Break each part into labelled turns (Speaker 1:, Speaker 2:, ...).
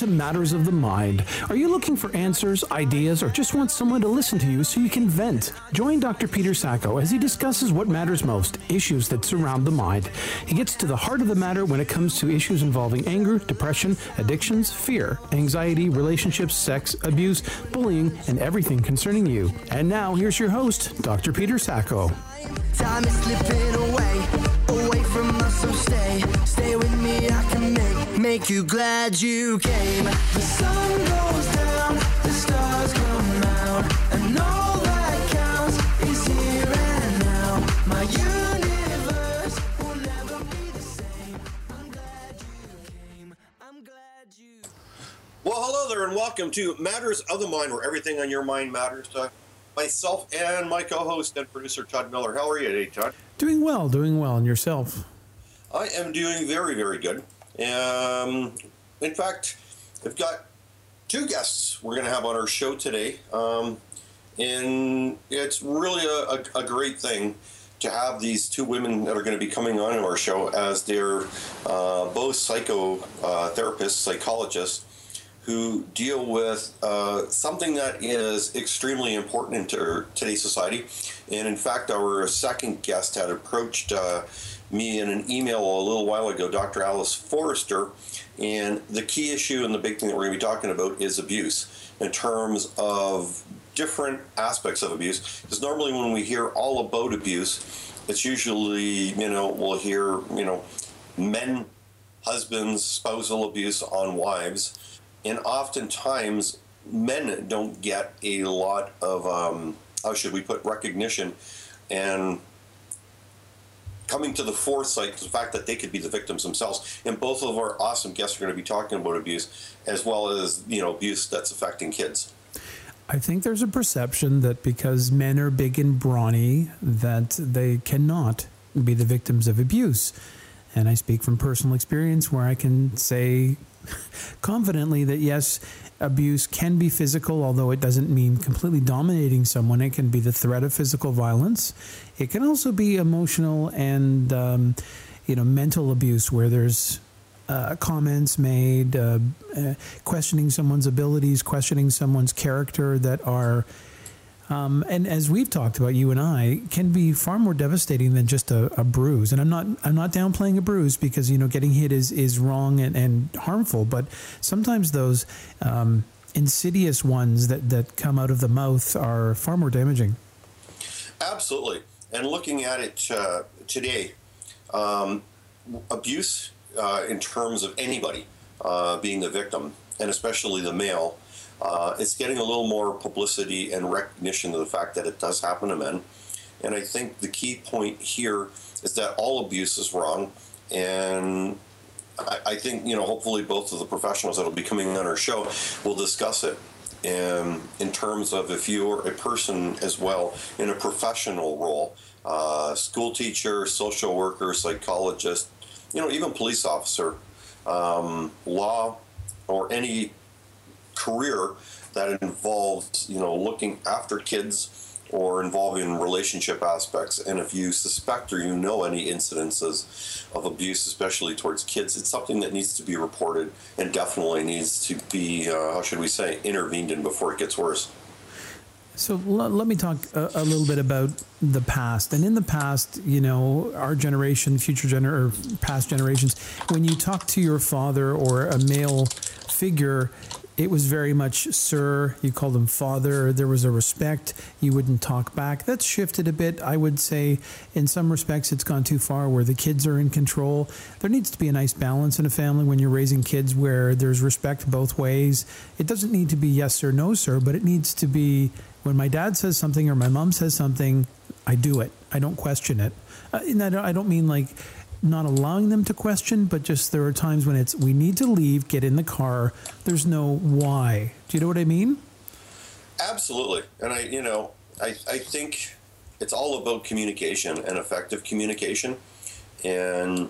Speaker 1: To Matters of the Mind. Are you looking for answers, ideas, or just want someone to listen to you so you can vent? Join Dr. Peter Sacco as he discusses what matters most issues that surround the mind. He gets to the heart of the matter when it comes to issues involving anger, depression, addictions, fear, anxiety, relationships, sex, abuse, bullying, and everything concerning you. And now, here's your host, Dr. Peter Sacco.
Speaker 2: Time is slipping away from us, so stay, stay with me. I can make, make you glad you came. The sun goes down, the stars come out, and all that counts is here and now. My universe will never be the same. I'm glad you came. I'm glad you.
Speaker 3: Well, hello there, and welcome to Matters of the Mind, where everything on your mind matters. Uh, myself and my co-host and producer Todd Miller. How are you today, Todd?
Speaker 1: Doing well, doing well. And yourself?
Speaker 3: I am doing very, very good. Um, in fact, I've got two guests we're going to have on our show today, um, and it's really a, a, a great thing to have these two women that are going to be coming on our show as they're uh, both psychotherapists, psychologists who deal with uh, something that is extremely important in today's society. And in fact, our second guest had approached uh, me in an email a little while ago, Dr. Alice Forrester. And the key issue and the big thing that we're going to be talking about is abuse in terms of different aspects of abuse. Because normally, when we hear all about abuse, it's usually, you know, we'll hear, you know, men, husbands, spousal abuse on wives and oftentimes men don't get a lot of um, how should we put recognition and coming to the foresight the fact that they could be the victims themselves and both of our awesome guests are going to be talking about abuse as well as you know abuse that's affecting kids
Speaker 1: I think there's a perception that because men are big and brawny, that they cannot be the victims of abuse. And I speak from personal experience where I can say confidently that yes, abuse can be physical, although it doesn't mean completely dominating someone. It can be the threat of physical violence. It can also be emotional and um, you know mental abuse, where there's uh, comments made, uh, uh, questioning someone's abilities, questioning someone's character that are. Um, and as we've talked about, you and I can be far more devastating than just a, a, bruise. And I'm not I'm not downplaying a bruise because you know getting hit is is wrong and, and harmful. But sometimes those um, insidious ones that that come out of the mouth are far more damaging.
Speaker 3: Absolutely. And looking at it uh, today, um, abuse uh, in terms of anybody uh, being the victim, and especially the male uh, it's getting a little more publicity and recognition of the fact that it does happen to men. And I think the key point here is that all abuse is wrong. And I, I think, you know, hopefully both of the professionals that will be coming on our show will discuss it. And in terms of if you're a person as well in a professional role, uh, school teacher, social worker, psychologist, you know, even police officer, um, law, or any career that involves, you know, looking after kids or involving relationship aspects. And if you suspect or you know any incidences of abuse, especially towards kids, it's something that needs to be reported and definitely needs to be, uh, how should we say, intervened in before it gets worse.
Speaker 1: So let me talk a, a, little bit about the past. And in the past, you know, our generation, future gener or past generations, when you talk to your father or a male figure, it was very much sir. You called him father. There was a respect. You wouldn't talk back. That's shifted a bit. I would say, in some respects, it's gone too far where the kids are in control. There needs to be a nice balance in a family when you're raising kids where there's respect both ways. It doesn't need to be yes sir, no sir, but it needs to be when my dad says something or my mom says something, I do it. I don't question it. Uh, and I don't, I don't mean like not allowing them to question, but just there are times when it's we need to leave, get in the car. There's no why. Do you know what I mean?
Speaker 3: Absolutely. And I, you know, I, I think it's all about communication and effective communication and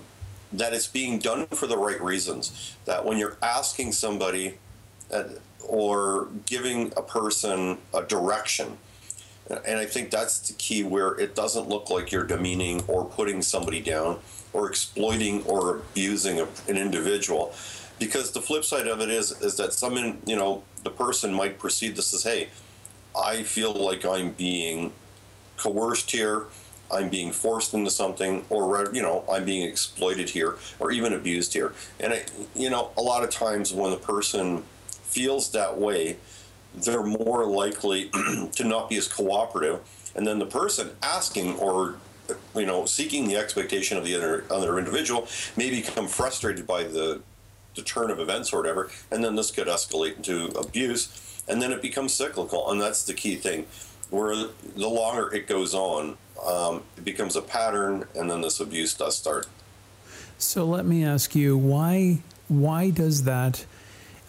Speaker 3: that it's being done for the right reasons. That when you're asking somebody uh, or giving a person a direction, and I think that's the key where it doesn't look like you're demeaning or putting somebody down or exploiting or abusing a, an individual. because the flip side of it is is that some you know the person might perceive this as hey i feel like i'm being coerced here i'm being forced into something or you know i'm being exploited here or even abused here and I, you know a lot of times when the person feels that way they're more likely to not be as cooperative and then the person asking or you know seeking the expectation of the other, other individual may become frustrated by the the turn of events or whatever, and then this could escalate into abuse, and then it becomes cyclical, and that's the key thing. Where the longer it goes on, um, it becomes a pattern, and then this abuse does start.
Speaker 1: So let me ask you why why does that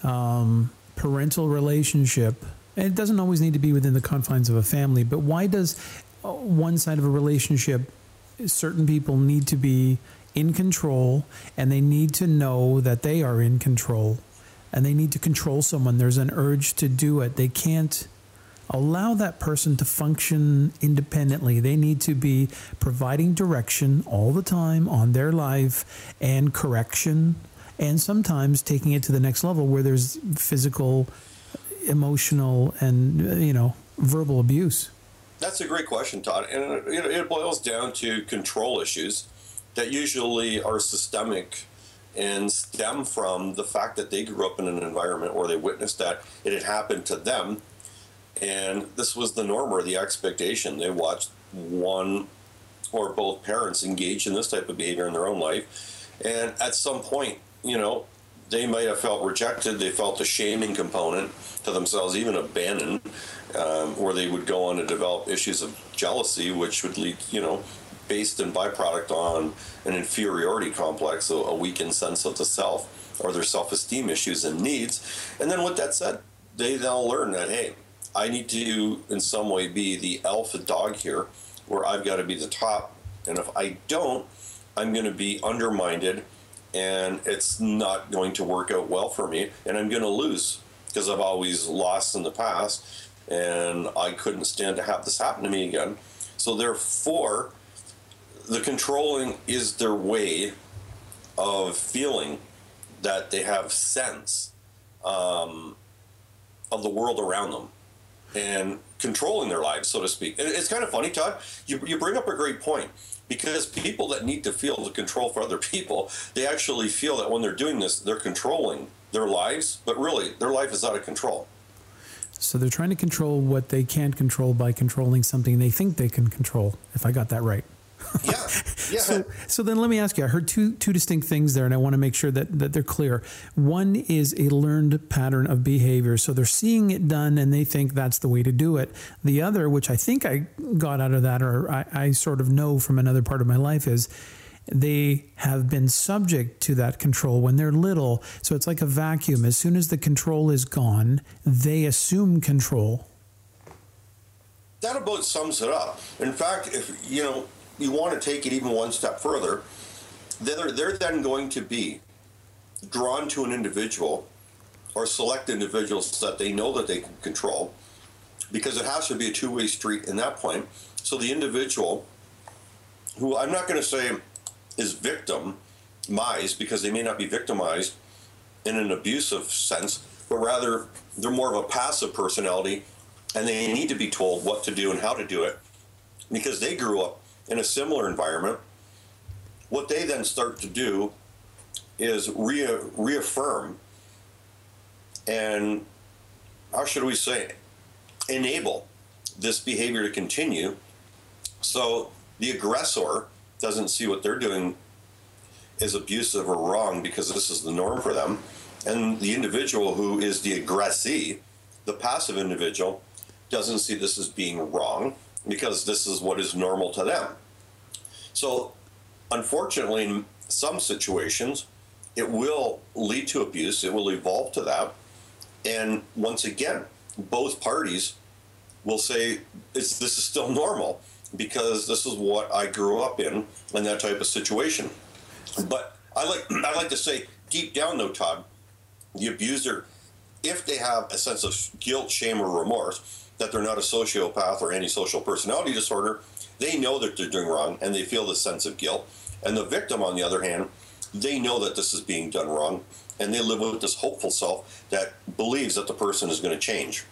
Speaker 1: um, parental relationship? And it doesn't always need to be within the confines of a family, but why does Uh, one side of a relationship certain people need to be in control and they need to know that they are in control and they need to control someone. There's an urge to do it. They can't allow that person to function independently. They need to be providing direction all the time on their life and correction and sometimes taking it to the next level where there's physical, emotional, and, uh, you know, verbal abuse.
Speaker 3: That's a great question, Todd. And it boils down to control issues that usually are systemic and stem from the fact that they grew up in an environment where they witnessed that it had happened to them. And this was the norm or the expectation. They watched one or both parents engage in this type of behavior in their own life. And at some point you know they might have felt rejected. They felt the shaming component to themselves even abandoned um, where they would go on to develop issues of jealousy which would lead you know based in byproduct on an inferiority complex, so a weakened sense of the self or their self-esteem issues and needs. And then with that said, they now learn that, hey, I need to in some way be the alpha dog here where I've got to be the top. And if I don't, I'm going to be undermined and it's not going to work out well for me and I'm going to lose because I've always lost in the past and I couldn't stand to have this happen to me again. So therefore, the controlling is their way of feeling that they have sense um, of the world around them and controlling their lives, so to speak. And it's kind of funny, Todd. You, you bring up a great point because people that need to feel the control for other people, they actually feel that when they're doing this, they're controlling their lives, but really their life is out of control.
Speaker 1: So they're trying to control what they can't control by controlling something they think they can control, if I got that right
Speaker 3: yeah, yeah.
Speaker 1: so, so then let me ask you. I heard two two distinct things there, and I want to make sure that that they're clear. One is a learned pattern of behavior, so they're seeing it done, and they think that's the way to do it. The other, which I think I got out of that, or I, I sort of know from another part of my life, is they have been subject to that control when they're little. So it's like a vacuum. As soon as the control is gone, they assume control.
Speaker 3: That about sums it up. In fact, if you know, you want to take it even one step further, they're, they're then going to be drawn to an individual or select individuals that they know that they can control because it has to be a two-way street in that point. So the individual who I'm not going to say is victimized because they may not be victimized in an abusive sense, but rather they're more of a passive personality and they need to be told what to do and how to do it because they grew up in a similar environment, what they then start to do is re- reaffirm and how should we say enable this behavior to continue. So the aggressor doesn't see what they're doing is abusive or wrong because this is the norm for them and the individual who is the aggressee the passive individual doesn't see this as being wrong because this is what is normal to them. So, unfortunately, in some situations, it will lead to abuse, it will evolve to that. And once again, both parties will say this is still normal because this is what I grew up in in that type of situation. But I like I like to say deep down though, Todd, the abuser, if they have a sense of guilt, shame, or remorse, that they're not a sociopath or antisocial personality disorder, they know that they're doing wrong and they feel the sense of guilt. And the victim, on the other hand, they know that this is being done wrong, and they live with this hopeful self that believes that the person is going to change.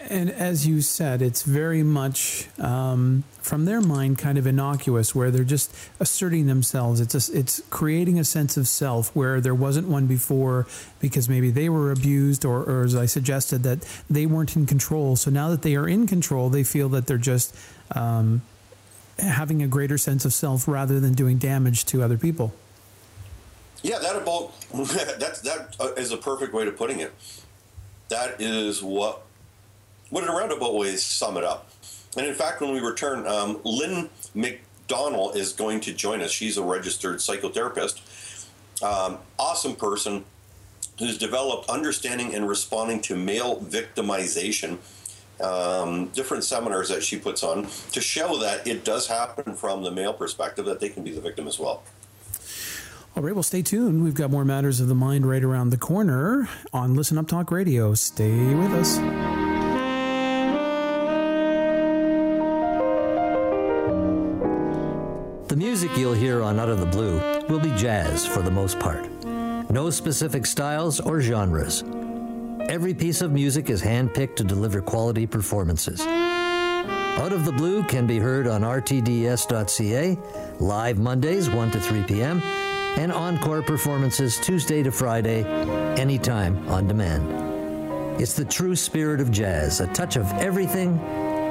Speaker 1: And as you said, it's very much um, from their mind kind of innocuous, where they're just asserting themselves. It's a, it's creating a sense of self where there wasn't one before because maybe they were abused, or, or as I suggested, that they weren't in control. So now that they are in control, they feel that they're just um, having a greater sense of self rather than doing damage to other people.
Speaker 3: Yeah, that about that that uh, a perfect way of putting it. That is what would in a roundabout way sum it up. And in fact, when we return, um, Lynn McDonnell is going to join us. She's a registered psychotherapist, um, awesome person who's developed understanding and responding to male victimization. Um, different seminars that she puts on to show that it does happen from the male perspective, that they can be the victim as well.
Speaker 1: All right, well, stay tuned. We've got more matters of the mind right around the corner on Listen Up Talk Radio. Stay with us.
Speaker 4: You'll hear on Out of the Blue will be jazz for the most part. No specific styles or genres. Every piece of music is handpicked to deliver quality performances. Out of the Blue can be heard on rtds.ca, live Mondays 1 to 3 p.m., and encore performances Tuesday to Friday, anytime on demand. It's the true spirit of jazz, a touch of everything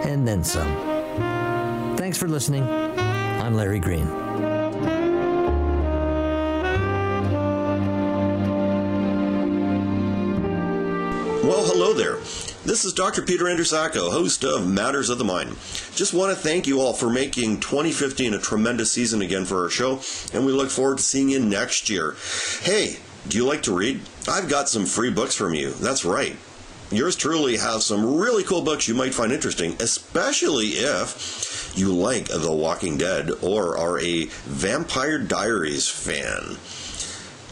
Speaker 4: and then some. Thanks for listening. I'm Larry Green.
Speaker 3: Well, hello there. This is Dr. Peter Andersacco, host of Matters of the Mind. Just want to thank you all for making 2015 a tremendous season again for our show, and we look forward to seeing you next year. Hey, do you like to read? I've got some free books from you. That's right. Yours truly has some really cool books you might find interesting, especially if you like The Walking Dead or are a Vampire Diaries fan.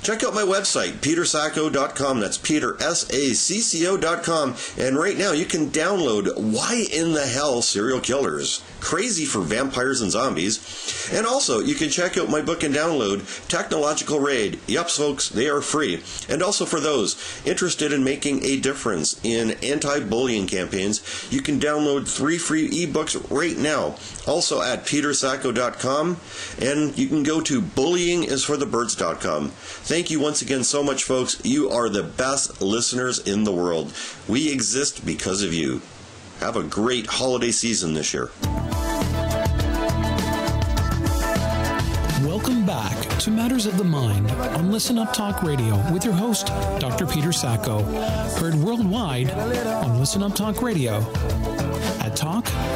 Speaker 3: Check out my website, petersacco.com. That's Peter, S-A-C-C-O.com. And right now you can download Why in the Hell Serial Killers? Crazy for Vampires and Zombies. And also, you can check out my book and download, Technological Raid. Yep, folks, they are free. And also for those interested in making a difference in anti-bullying campaigns, you can download three free ebooks right now. Also at petersacco.com. And you can go to bullyingisforthebirds.com. Thank you once again so much, folks. You are the best listeners in the world. We exist because of you. Have a great holiday season this year.
Speaker 1: Welcome back to Matters of the Mind on Listen Up Talk Radio with your host, Dr. Peter Sacco. Heard worldwide on Listen Up Talk Radio at talk-radio.ca.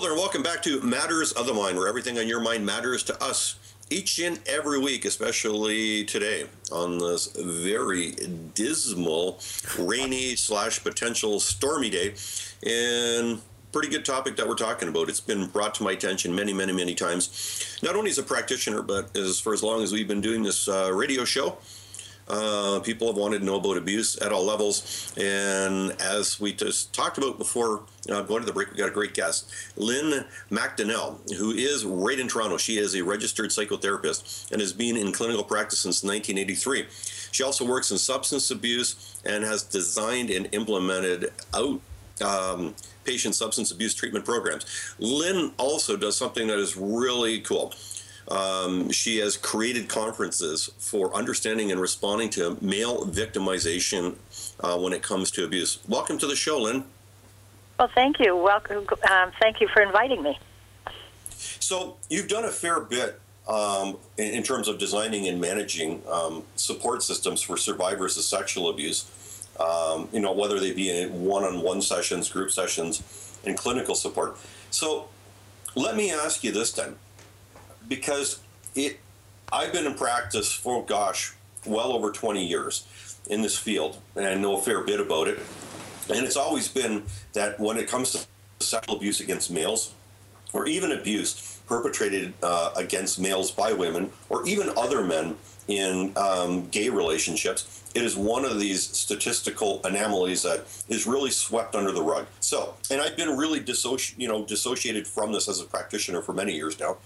Speaker 3: hello there. Welcome back to Matters of the Mind, where everything on your mind matters to us each and every week, especially today on this very dismal, rainy slash potential stormy day. And pretty good topic that we're talking about. It's been brought to my attention many, many, many times. Not only as a practitioner, but as for as long as we've been doing this uh, radio show. Uh, people have wanted to know about abuse at all levels. And as we just talked about before uh, going to the break, we got a great guest, Lynn McDonnell, who is right in Toronto. She is a registered psychotherapist and has been in clinical practice since 1983. She also works in substance abuse and has designed and implemented out. Um, patient substance abuse treatment programs. Lynn also does something that is really cool. Um, she has created conferences for understanding and responding to male victimization uh, when it comes to abuse. Welcome to the show, Lynn.
Speaker 5: Well, thank you. Welcome. Um, thank you for inviting me.
Speaker 3: So you've done a fair bit um, in, in, terms of designing and managing um, support systems for survivors of sexual abuse. Um, you know, whether they be in one-on-one sessions, group sessions, and clinical support. So let me ask you this then because it I've been in practice for gosh, well over 20 years in this field, and I know a fair bit about it. And it's always been that when it comes to sexual abuse against males, or even abuse perpetrated uh, against males by women, or even other men in um, gay relationships. It is one of these statistical anomalies that is really swept under the rug. So, and I've been really dissoci- you know, dissociated from this as a practitioner for many years now.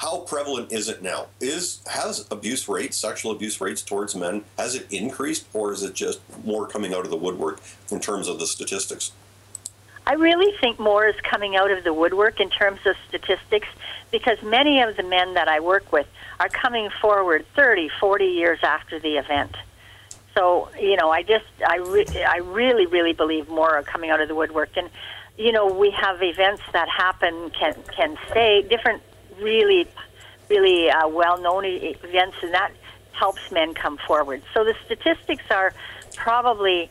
Speaker 3: How prevalent is it now? Is has abuse rates, sexual abuse rates towards men, has it increased, or is it just more coming out of the woodwork in terms of the statistics?
Speaker 5: I really think more is coming out of the woodwork in terms of statistics because many of the men that I work with are coming forward 30, 40 years after the event. So, you know, I just, I, re- I really, really believe more are coming out of the woodwork. And, you know, we have events that happen, can, can stay, different really, really uh, well-known events, and that helps men come forward. So the statistics are probably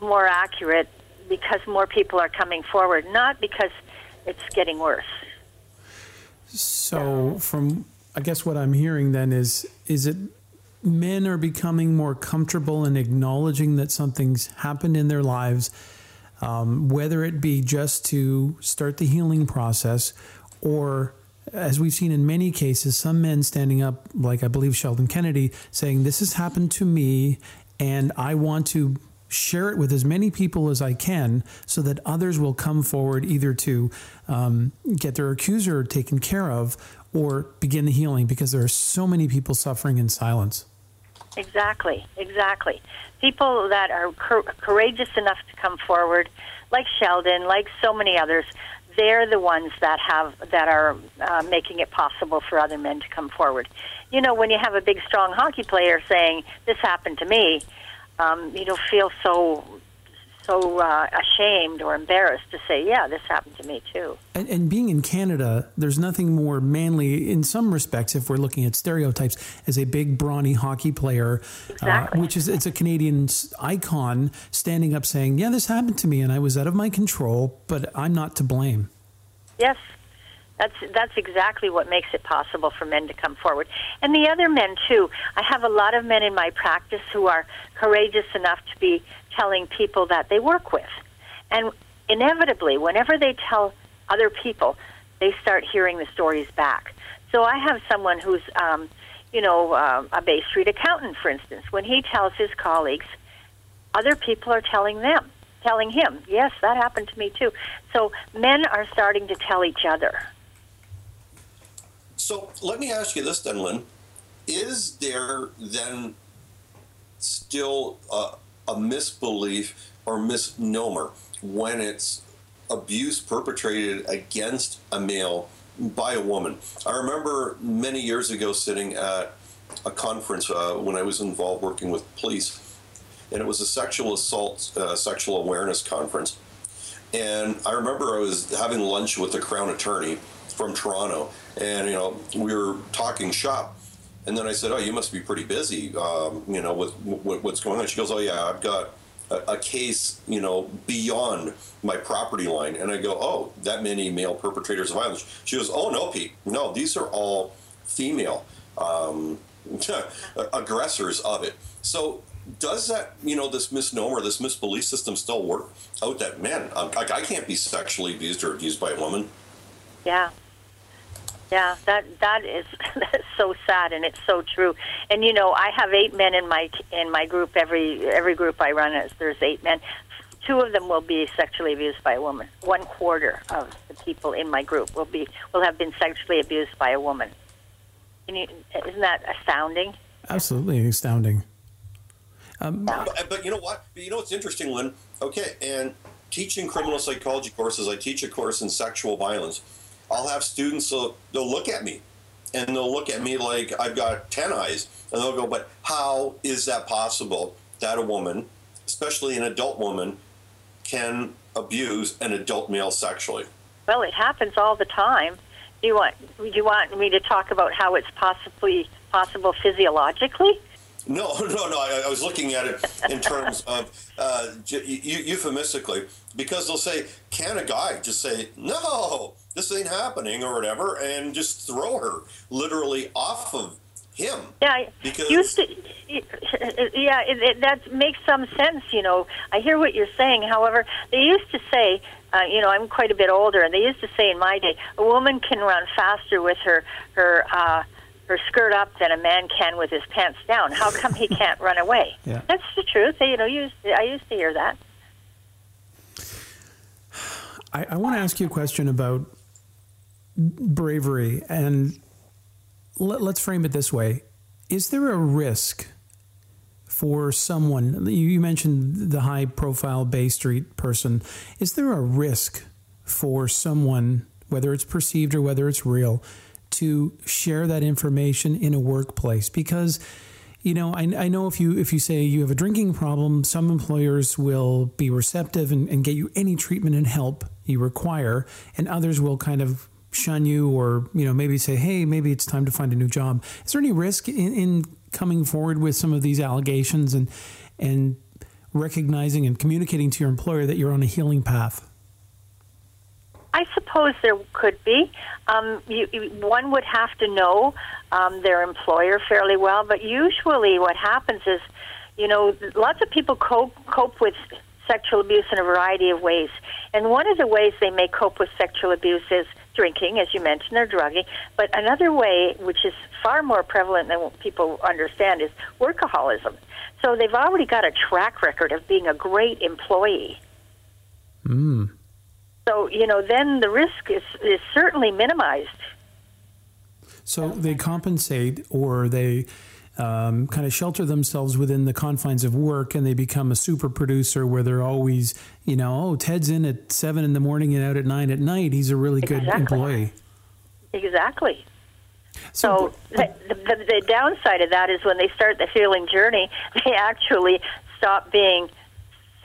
Speaker 5: more accurate because more people are coming forward, not because it's getting worse.
Speaker 1: So, from I guess what I'm hearing then is is it men are becoming more comfortable in acknowledging that something's happened in their lives, um, whether it be just to start the healing process or as we've seen in many cases, some men standing up, like I believe Sheldon Kennedy, saying, This has happened to me, and I want to share it with as many people as I can so that others will come forward either to um, get their accuser taken care of or begin the healing because there are so many people suffering in silence.
Speaker 5: Exactly, exactly. People that are courageous enough to come forward, like Sheldon, like so many others, they're the ones that have that are uh, making it possible for other men to come forward. You know, when you have a big, strong hockey player saying, "This happened to me," um, you don't feel so so uh, ashamed or embarrassed to say, "Yeah, this happened to me too."
Speaker 1: And, and, being in Canada, there's nothing more manly, in some respects, if we're looking at stereotypes, as a big, brawny hockey player,
Speaker 5: uh, exactly.
Speaker 1: uh, which is it's a Canadian icon standing up saying, "Yeah, this happened to me, and I was out of my control, but I'm not to blame."
Speaker 5: Yes, that's that's exactly what makes it possible for men to come forward, and the other men too. I have a lot of men in my practice who are courageous enough to be telling people that they work with, and inevitably, whenever they tell other people, they start hearing the stories back. So I have someone who's, um, you know, uh, a Bay Street accountant, for instance. When he tells his colleagues, other people are telling them, telling him, yes, that happened to me too. So men are starting to tell each other.
Speaker 3: So let me ask you this then, Lynn. Is there then still a, a misbelief or misnomer when it's abuse perpetrated against a male by a woman? I remember many years ago sitting at a conference uh, when I was involved working with police, and it was a sexual assault, uh, sexual awareness conference. And I remember I was having lunch with the Crown Attorney from Toronto, and you know we were talking shop. And then I said, "Oh, you must be pretty busy, um, you know, with, what's going on." She goes, "Oh yeah, I've got a, a, case, you know, beyond my property line." And I go, "Oh, that many male perpetrators of violence?" She goes, "Oh no, Pete, no, these are all female um, aggressors of it." So does that you know this misnomer this misbelief system still work out that man I, I can't be sexually abused or abused by a woman
Speaker 5: yeah yeah, that that is that's so sad, and it's so true. And you know, I have eight men in my in my group. Every every group I run is there's eight men. Two of them will be sexually abused by a woman. One quarter of the people in my group will be will have been sexually abused by a woman. You, isn't that astounding?
Speaker 1: Absolutely astounding.
Speaker 3: Um, but, but you know what? You know what's interesting, Lynn? Okay, and teaching criminal psychology courses, I teach a course in sexual violence I'll have students, they'll, they'll look at me and they'll look at me like I've got 10 eyes and they'll go, but how is that possible that a woman, especially an adult woman, can abuse an adult male sexually?
Speaker 5: Well, it happens all the time. Do you want do you want me to talk about how it's possibly possible physiologically?
Speaker 3: No, no, no. I, I was looking at it in terms of uh, euphemistically because they'll say, "Can a guy just say no? This ain't happening," or whatever, and just throw her literally off of him?
Speaker 5: Yeah, because used to, yeah, it, it, that makes some sense. You know, I hear what you're saying. However, they used to say. Uh, you know, I'm quite a bit older, and they used to say in my day, a woman can run faster with her her uh, her skirt up than a man can with his pants down. How come he can't run away?
Speaker 1: Yeah.
Speaker 5: That's the truth. You know, used I used to hear that.
Speaker 1: I, I want to ask you a question about bravery, and let, let's frame it this way: Is there a risk for someone? You, you mentioned the high-profile Bay Street person. Is there a risk for someone, whether it's perceived or whether it's real, to share that information in a workplace? Because you know, I, I know if you if you say you have a drinking problem, some employers will be receptive and, and get you any treatment and help you require, and others will kind of shun you or you know maybe say, hey, maybe it's time to find a new job. Is there any risk in, in coming forward with some of these allegations and and recognizing and communicating to your employer that you're on a healing path?
Speaker 5: I suppose there could be. Um, you, you, one would have to know um, their employer fairly well, but usually what happens is, you know, lots of people cope, cope with sexual abuse in a variety of ways. And one of the ways they may cope with sexual abuse is drinking, as you mentioned, or drugging. But another way, which is far more prevalent than people understand, is workaholism. So they've already got a track record of being a great employee.
Speaker 1: Mm.
Speaker 5: So, you know, then the risk is, is certainly minimized.
Speaker 1: So they compensate or they um, kind of shelter themselves within the confines of work and they become a super producer where they're always, you know, oh, Ted's in at seven in the morning and out at nine at night. He's a really good
Speaker 5: Exactly.
Speaker 1: employee.
Speaker 5: Exactly. So the, the, the downside of that is when they start the healing journey, they actually stop being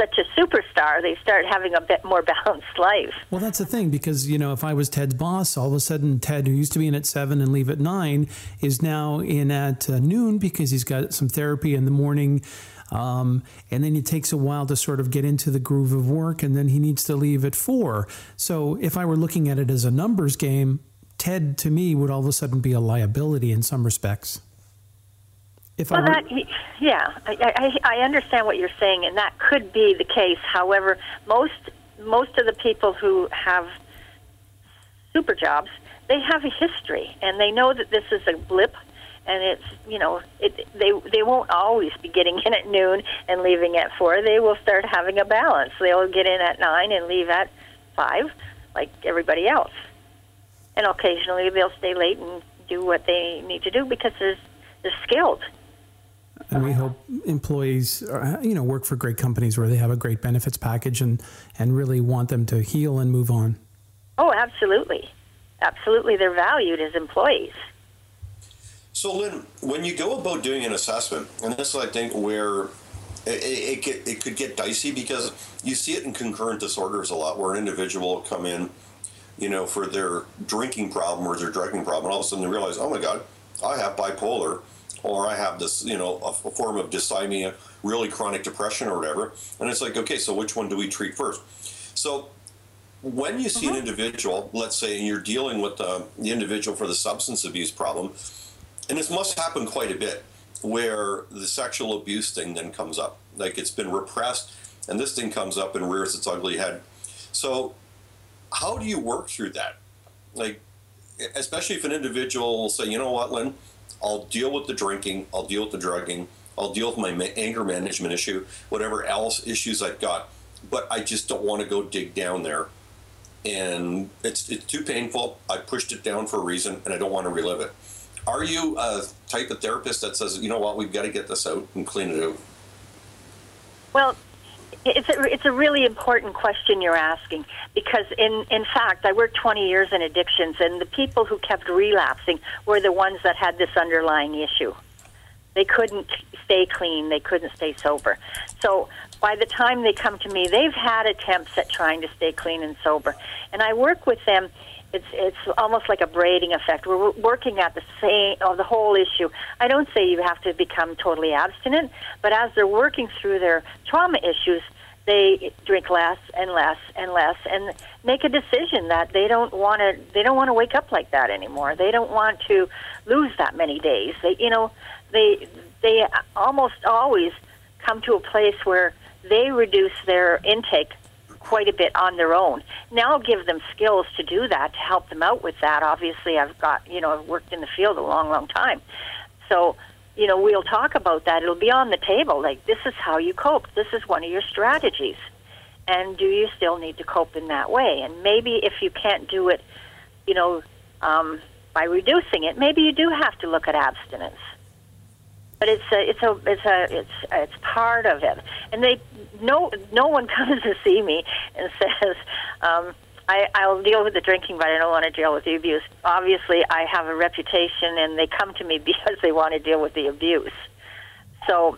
Speaker 5: such a superstar. They start having a bit more balanced life.
Speaker 1: Well, that's the thing because you know if I was Ted's boss, all of a sudden Ted, who used to be in at seven and leave at nine, is now in at uh, noon because he's got some therapy in the morning, um, and then it takes a while to sort of get into the groove of work, and then he needs to leave at four. So if I were looking at it as a numbers game, Ted to me would all of a sudden be a liability in some respects. If I
Speaker 5: Well,
Speaker 1: were,
Speaker 5: that yeah, I, I, I understand what you're saying, and that could be the case. However, most most of the people who have super jobs, they have a history, and they know that this is a blip, and it's you know it, they they won't always be getting in at noon and leaving at four. They will start having a balance. They'll get in at nine and leave at five, like everybody else, and occasionally they'll stay late and do what they need to do because they're they're skilled.
Speaker 1: And we hope employees, uh, you know, work for great companies where they have a great benefits package and and really want them to heal and move on.
Speaker 5: Oh, absolutely. Absolutely. They're valued as employees.
Speaker 3: So, Lynn, when you go about doing an assessment, and this is, I think, where it, it, it, get, it could get dicey because you see it in concurrent disorders a lot, where an individual will come in, you know, for their drinking problem or their drugging problem, and all of a sudden they realize, oh my God, I have bipolar, or I have this, you know, a, a form of dysthymia, really chronic depression or whatever. And it's like, okay, so which one do we treat first? So, when you see an individual, let's say you're dealing with uh, the individual for the substance abuse problem, and this must happen quite a bit, where the sexual abuse thing then comes up. Like it's been repressed, and this thing comes up and rears its ugly head. So, how do you work through that? Like, especially if an individual will say, you know what, Lynn, I'll deal with the drinking, I'll deal with the drugging, I'll deal with my anger management issue, whatever else issues I've got, but I just don't want to go dig down there. And it's, it's too painful. I pushed it down for a reason, and I don't want to relive it. Are you a type of therapist that says, you know what, we've got to get this out and clean it out?
Speaker 5: Well, it's a, it's a really important question you're asking because, in, in fact, I worked 20 years in addictions, and the people who kept relapsing were the ones that had this underlying issue. They couldn't stay clean, they couldn't stay sober. So by the time they come to me, they've had attempts at trying to stay clean and sober. And I work with them. It's it's almost like a braiding effect. We're working at the same of the whole issue. I don't say you have to become totally abstinent, but as they're working through their trauma issues, they drink less and less and less and make a decision that they don't want to they don't want to wake up like that anymore. They don't want to lose that many days. They you know, they they almost always come to a place where they reduce their intake quite a bit on their own. Now I'll give them skills to do that to help them out with that. Obviously, I've got you know I've worked in the field a long, long time, so you know we'll talk about that. It'll be on the table. Like this is how you cope. This is one of your strategies, and do you still need to cope in that way? And maybe if you can't do it, you know, um, by reducing it, maybe you do have to look at abstinence but it's a, it's a, it's a, it's it's part of it. And they, no, no one comes to see me and says, um, I, I'll deal with the drinking, but I don't want to deal with the abuse. Obviously, I have a reputation, and they come to me because they want to deal with the abuse. So,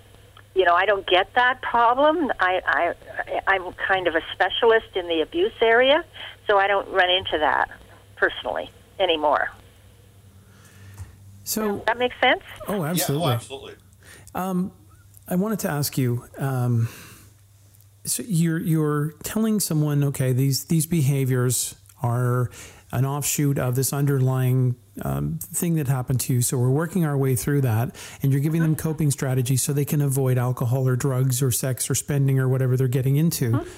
Speaker 5: you know, I don't get that problem. I, I, I'm kind of a specialist in the abuse area, so I don't run into that personally anymore.
Speaker 1: So
Speaker 5: that makes sense.
Speaker 1: Oh, absolutely.
Speaker 3: Yeah, oh, absolutely.
Speaker 1: Um, I wanted to ask you. Um, so you're you're telling someone, okay, these these behaviors are an offshoot of this underlying um, thing that happened to you. So we're working our way through that, and you're giving them coping strategies so they can avoid alcohol or drugs or sex or spending or whatever they're getting into. Mm-hmm.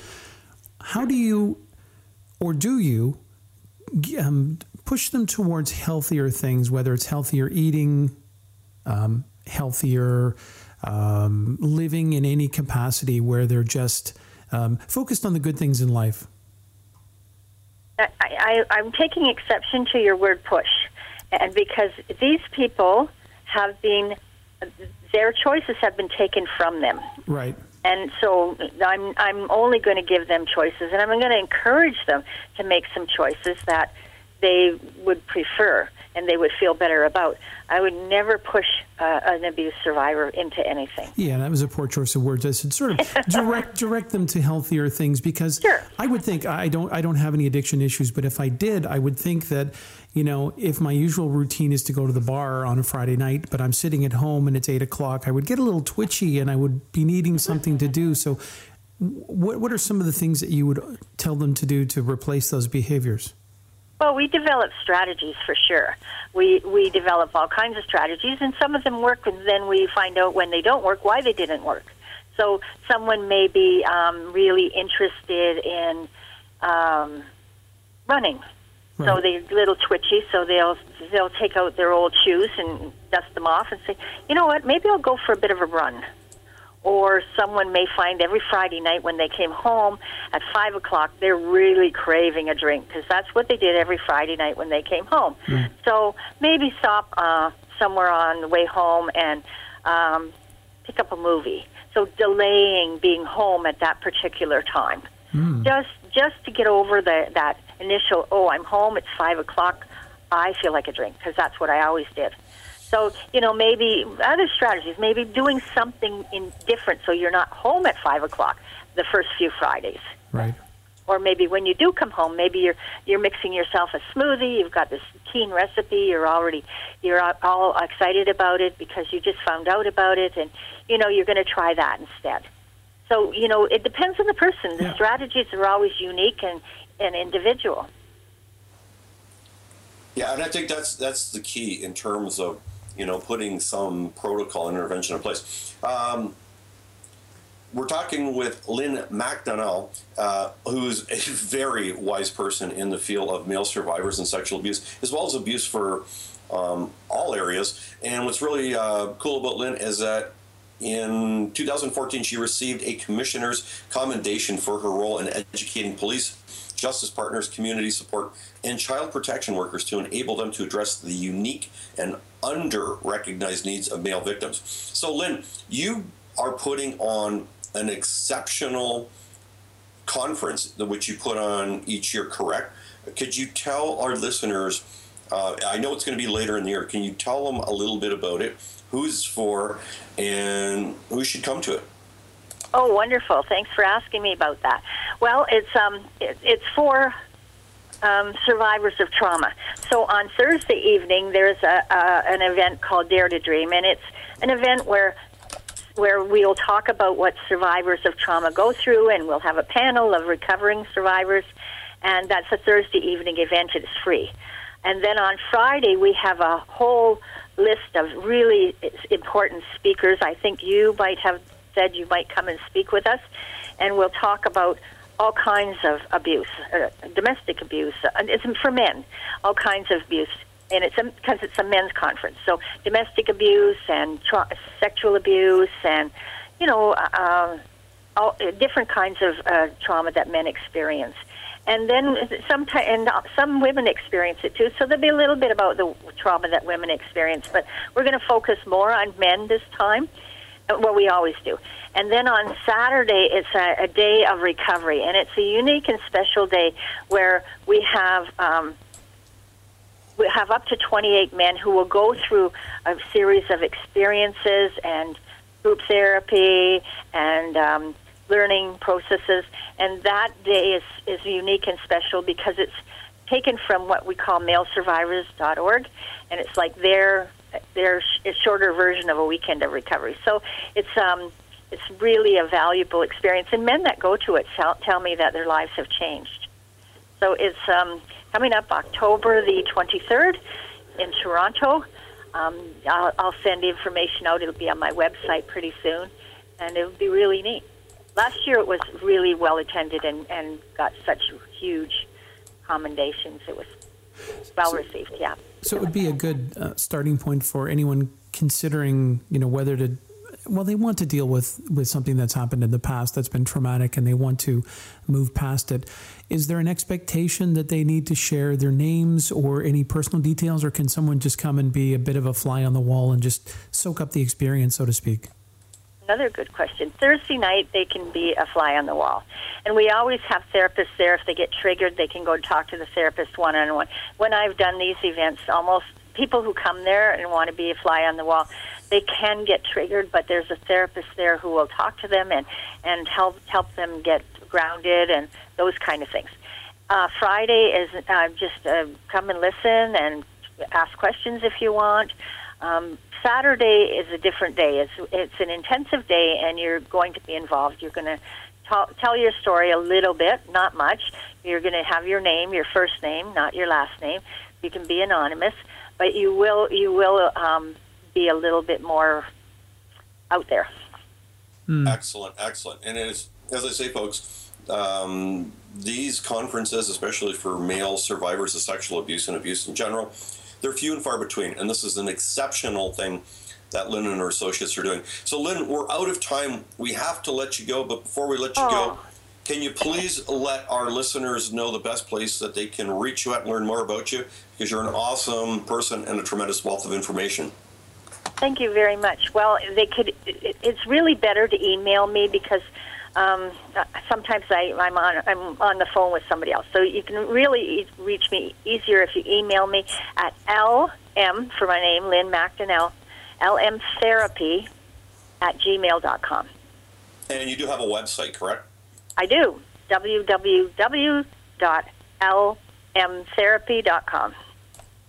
Speaker 1: How do you, or do you, um, push them towards healthier things, whether it's healthier eating, um, healthier um, living in any capacity where they're just um, focused on the good things in life?
Speaker 5: I, I, I'm taking exception to your word push, and because these people have been, their choices have been taken from them.
Speaker 1: Right.
Speaker 5: And so I'm I'm only going to give them choices, and I'm going to encourage them to make some choices that they would prefer and they would feel better about. I would never push uh, an abuse survivor into anything.
Speaker 1: Yeah, that was a poor choice of words. I said sort of direct direct them to healthier things because
Speaker 5: sure.
Speaker 1: I would think I don't I don't have any addiction issues, but if I did, I would think that you know if my usual routine is to go to the bar on a Friday night, but I'm sitting at home and it's eight o'clock, I would get a little twitchy and I would be needing something to do. So, what what are some of the things that you would tell them to do to replace those behaviors?
Speaker 5: Well, we develop strategies for sure. We we develop all kinds of strategies, and some of them work, and then we find out when they don't work why they didn't work. So someone may be um, really interested in um, running, right. so they're a little twitchy. So they'll they'll take out their old shoes and dust them off and say, you know what, maybe I'll go for a bit of a run or someone may find every Friday night when they came home at five o'clock they're really craving a drink because that's what they did every Friday night when they came home. Mm. So maybe stop uh, somewhere on the way home and um, pick up a movie. So delaying being home at that particular time, mm. just just to get over the that initial oh I'm home it's five o'clock. I feel like a drink because that's what I always did. So, you know, maybe other strategies, maybe doing something in different so you're not home at 5 o'clock the first few Fridays.
Speaker 1: Right.
Speaker 5: Or maybe when you do come home, maybe you're you're mixing yourself a smoothie. You've got this keen recipe. You're already you're all excited about it because you just found out about it, and you know you're going to try that instead. So you know it depends on the person. The yeah. strategies are always unique and and individual.
Speaker 3: Yeah, and I think that's that's the key in terms of you know, putting some protocol intervention in place. Um, we're talking with Lynn McDonnell, uh, who's a very wise person in the field of male survivors and sexual abuse, as well as abuse for um, all areas. And what's really uh, cool about Lynn is that in 2014, she received a commissioner's commendation for her role in educating police justice partners, community support, and child protection workers to enable them to address the unique and under recognized needs of male victims. So, Lynn, you are putting on an exceptional conference which you put on each year, correct? Could you tell our listeners? Uh, I know it's going to be later in the year. Can you tell them a little bit about it, who's for, and who should come to it?
Speaker 5: Oh, wonderful! Thanks for asking me about that. Well, it's um, it, it's for um, survivors of trauma. So on Thursday evening, there's a, uh, an event called Dare to Dream, and it's an event where where we'll talk about what survivors of trauma go through, and we'll have a panel of recovering survivors, and that's a Thursday evening event. It's free, and then on Friday we have a whole list of really important speakers. I think you might have said you might come and speak with us, and we'll talk about all kinds of abuse, uh, domestic abuse. Uh, it's for men, all kinds of abuse, and it's because it's a men's conference. So domestic abuse and tra- sexual abuse, and you know, uh, all uh, different kinds of uh, trauma that men experience. And then some sometimes, and some women experience it too. So there'll be a little bit about the trauma that women experience, but we're going to focus more on men this time. Well, we always do. And then on Saturday, it's a, a day of recovery, and it's a unique and special day where we have um, we have up to 28 men who will go through a series of experiences and group therapy and um, learning processes. And that day is is unique and special because it's taken from what we call malesurvivors.org, and it's like their their sh a shorter version of a weekend of recovery. So it's um, it's really a valuable experience, and men that go to it tell, tell me that their lives have changed. So it's um, coming up October the 23rd in Toronto. Um, I'll, I'll send information out. It'll be on my website pretty soon, and it'll be really neat. Last year it was really well attended and, and got such huge commendations. It was well so, received. Yeah.
Speaker 1: So it would be a good uh, starting point for anyone considering, you know, whether to. Well, they want to deal with with something that's happened in the past that's been traumatic, and they want to move past it. Is there an expectation that they need to share their names or any personal details, or can someone just come and be a bit of a fly on the wall and just soak up the experience, so to speak?
Speaker 5: Another good question. Thursday night, they can be a fly on the wall. And we always have therapists there. If they get triggered, they can go talk to the therapist one on one. When I've done these events, almost people who come there and want to be a fly on the wall, they can get triggered, but there's a therapist there who will talk to them and, and help, help them get grounded and those kind of things. Uh, Friday is uh, just uh, come and listen and ask questions if you want. Um, Saturday is a different day. It's it's an intensive day, and you're going to be involved. You're going to t- tell your story a little bit, not much. You're going to have your name, your first name, not your last name. You can be anonymous, but you will you will um, be a little bit more out there.
Speaker 3: Mm. Excellent, excellent. And as as I say, folks, um, these conferences, especially for male survivors of sexual abuse and abuse in general they're few and far between, and this is an exceptional thing that Lynn and her associates are doing. So, Lynn, we're out of time. We have to let you go, but before we let you oh. go, can you please let our listeners know the best place that they can reach you at and learn more about you? Because you're an awesome person and a tremendous wealth of information.
Speaker 5: Thank you very much. Well, they could. It's really better to email me because um, sometimes I, I'm on I'm on the phone with somebody else. So you can really reach me easier if you email me at lm for my name Lynn McDonnell lmtherapy at gmail.com.
Speaker 3: And you do have a website, correct?
Speaker 5: I do. www.lmtherapy.com.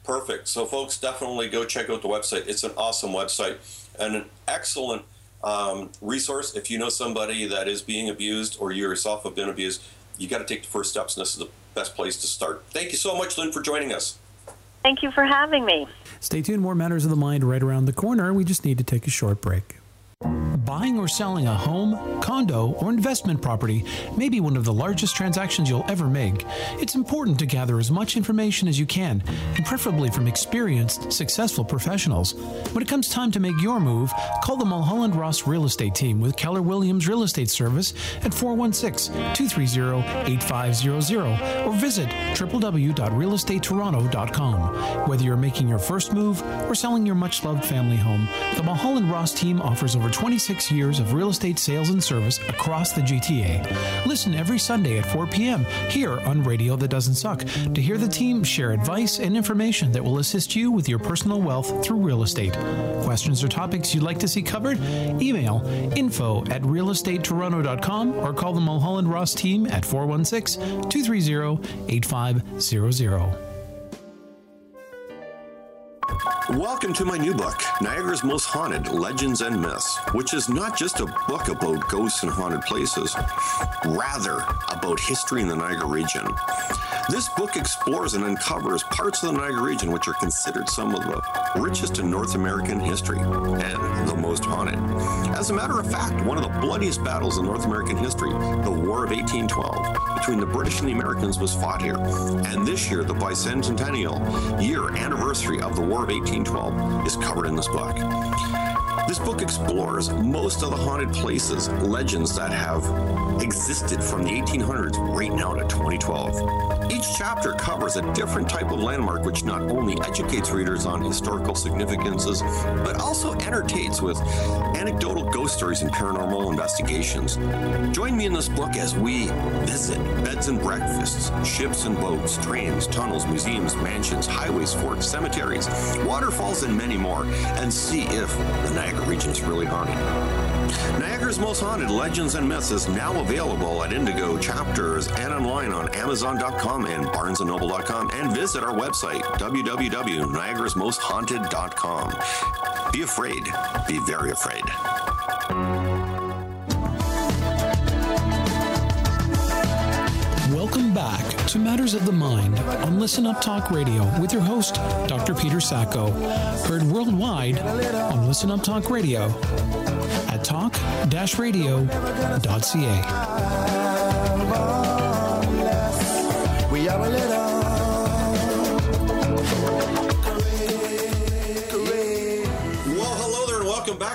Speaker 3: Perfect. So, folks, definitely go check out the website. It's an awesome website and an excellent um, resource. If you know somebody that is being abused or you yourself have been abused, you got to take the first steps, and this is the best place to start. Thank you so much, Lynn, for joining us.
Speaker 5: Thank you for having me.
Speaker 1: Stay tuned. More Matters of the Mind right around the corner. We just need to take a short break. Buying or selling a home, condo, or investment property may be one of the largest transactions you'll ever make. It's important to gather as much information as you can, and preferably from experienced, successful professionals. When it comes time to make your move, call the Mulholland Ross Real Estate Team with Keller Williams Real Estate Service at 416 230 8500 or visit www.realestatetoronto.com. Whether you're making your first move or selling your much loved family home, the Mulholland Ross team offers over 26 years of real estate sales and service across the GTA. Listen every Sunday at 4 p.m. here on Radio That Doesn't Suck to hear the team share advice and information that will assist you with your personal wealth through real estate. Questions or topics you'd like to see covered? Email info at realestatetoronto.com or call the Mulholland Ross team at 416 230 8500.
Speaker 3: Welcome to my new book, Niagara's Most Haunted Legends and Myths, which is not just a book about ghosts and haunted places, rather about history in the Niagara region. This book explores and uncovers parts of the Niagara region which are considered some of the richest in North American history and the most haunted. As a matter of fact, one of the bloodiest battles in North American history, the War of 1812, between the British and the Americans was fought here. And this year, the bicentennial year anniversary of the War of 1812 is covered in this book. This book explores most of the haunted places, legends that have existed from the 1800s right now to 2012. Each chapter covers a different type of landmark which not only educates readers on historical significances, but also entertains with anecdotal ghost stories and paranormal investigations. Join me in this book as we visit beds and breakfasts, ships and boats, trains, tunnels, museums, mansions, highways, forts, cemeteries, waterfalls, and many more, and see if the Niagara region is really haunted. Niagara's Most Haunted Legends and Myths is now available at Indigo Chapters and online on Amazon.com and BarnesandNoble.com and visit our website, www.niagarasmosthaunted.com. Be afraid. Be very afraid.
Speaker 1: Welcome back to Matters of the Mind on Listen Up Talk Radio with your host, Dr. Peter Sacco. Heard worldwide on Listen Up Talk Radio at talk-radio.ca.
Speaker 2: We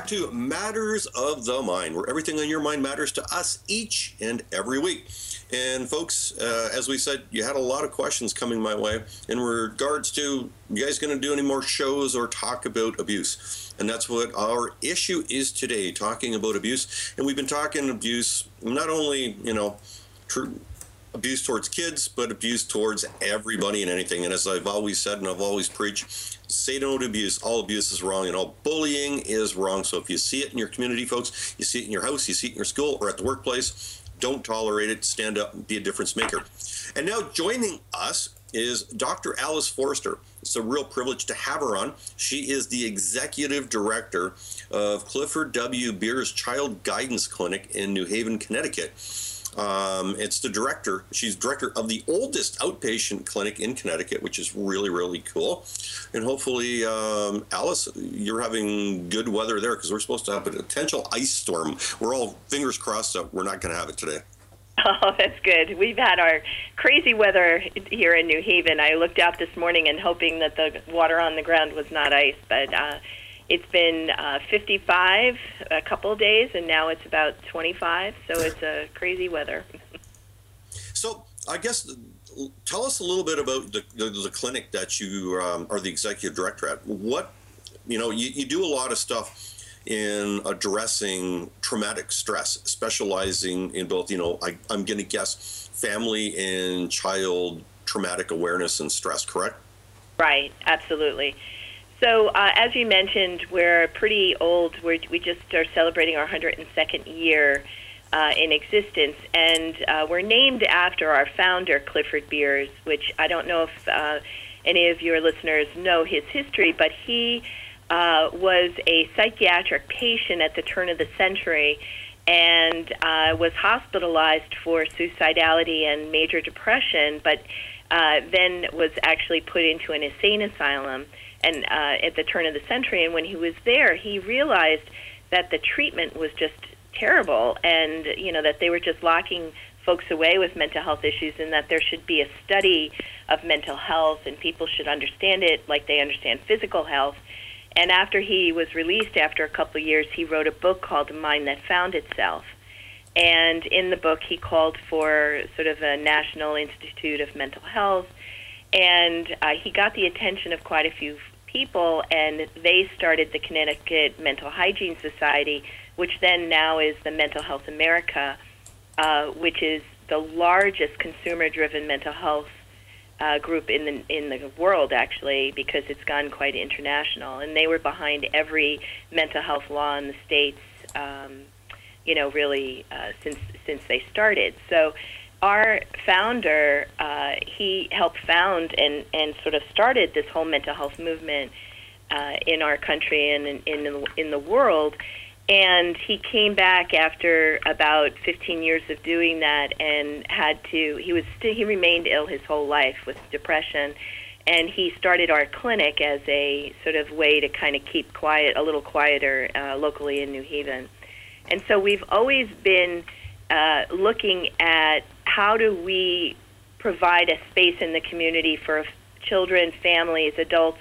Speaker 3: back to Matters of the Mind, where everything on your mind matters to us each and every week. And folks, uh, as we said, you had a lot of questions coming my way in regards to you guys going to do any more shows or talk about abuse. And that's what our issue is today, talking about abuse. And we've been talking abuse not only, you know, tr- abuse towards kids, but abuse towards everybody and anything. And as I've always said and I've always preached, say no to abuse. All abuse is wrong and all bullying is wrong. So if you see it in your community, folks, you see it in your house, you see it in your school or at the workplace, don't tolerate it. Stand up and be a difference maker. And now joining us is Dr. Alice Forrester. It's a real privilege to have her on. She is the executive director of Clifford W. Beers Child Guidance Clinic in New Haven, Connecticut. Um, it's the director. She's director of the oldest outpatient clinic in Connecticut, which is really, really cool. And hopefully, um, Alice, you're having good weather there because we're supposed to have a potential ice storm. We're all fingers crossed that we're not going to have it today.
Speaker 6: Oh, that's good. We've had our crazy weather here in New Haven. I looked out this morning and hoping that the water on the ground was not ice, but uh, it's been uh, 55 a couple of days, and now it's about 25. So it's a crazy weather.
Speaker 3: So I guess tell us a little bit about the, the, the clinic that you um, are the executive director at. What you know, you, you do a lot of stuff in addressing traumatic stress, specializing in both, you know, I, I'm going to guess family and child traumatic awareness and stress, correct?
Speaker 6: Right, absolutely. So, uh, as you mentioned, we're pretty old. We're, we just are celebrating our 102nd year uh, in existence, and uh, we're named after our founder, Clifford Beers, which I don't know if uh, any of your listeners know his history, but he uh, was a psychiatric patient at the turn of the century and uh, was hospitalized for suicidality and major depression, but then was actually put into an insane asylum and uh, at the turn of the century. And when he was there, he realized that the treatment was just terrible, and you know that they were just locking folks away with mental health issues, and that there should be a study of mental health, and people should understand it like they understand physical health. And after he was released after a couple of years, he wrote a book called The Mind That Found Itself. And in the book, he called for sort of a National Institute of Mental Health. And uh, he got the attention of quite a few people, and they started the Connecticut Mental Hygiene Society, which then now is the Mental Health America, uh, which is the largest consumer driven mental health uh, group in the in the world actually because it's gone quite international. And they were behind every mental health law in the states um, you know really uh, since since they started. So our founder uh, he helped found and and sort of started this whole mental health movement uh, in our country and in in the, in the world And he came back after about 15 years of doing that and had to, he was he remained ill his whole life with depression. And he started our clinic as a sort of way to kind of keep quiet, a little quieter uh, locally in New Haven. And so we've always been uh, looking at how do we provide a space in the community for children, families, adults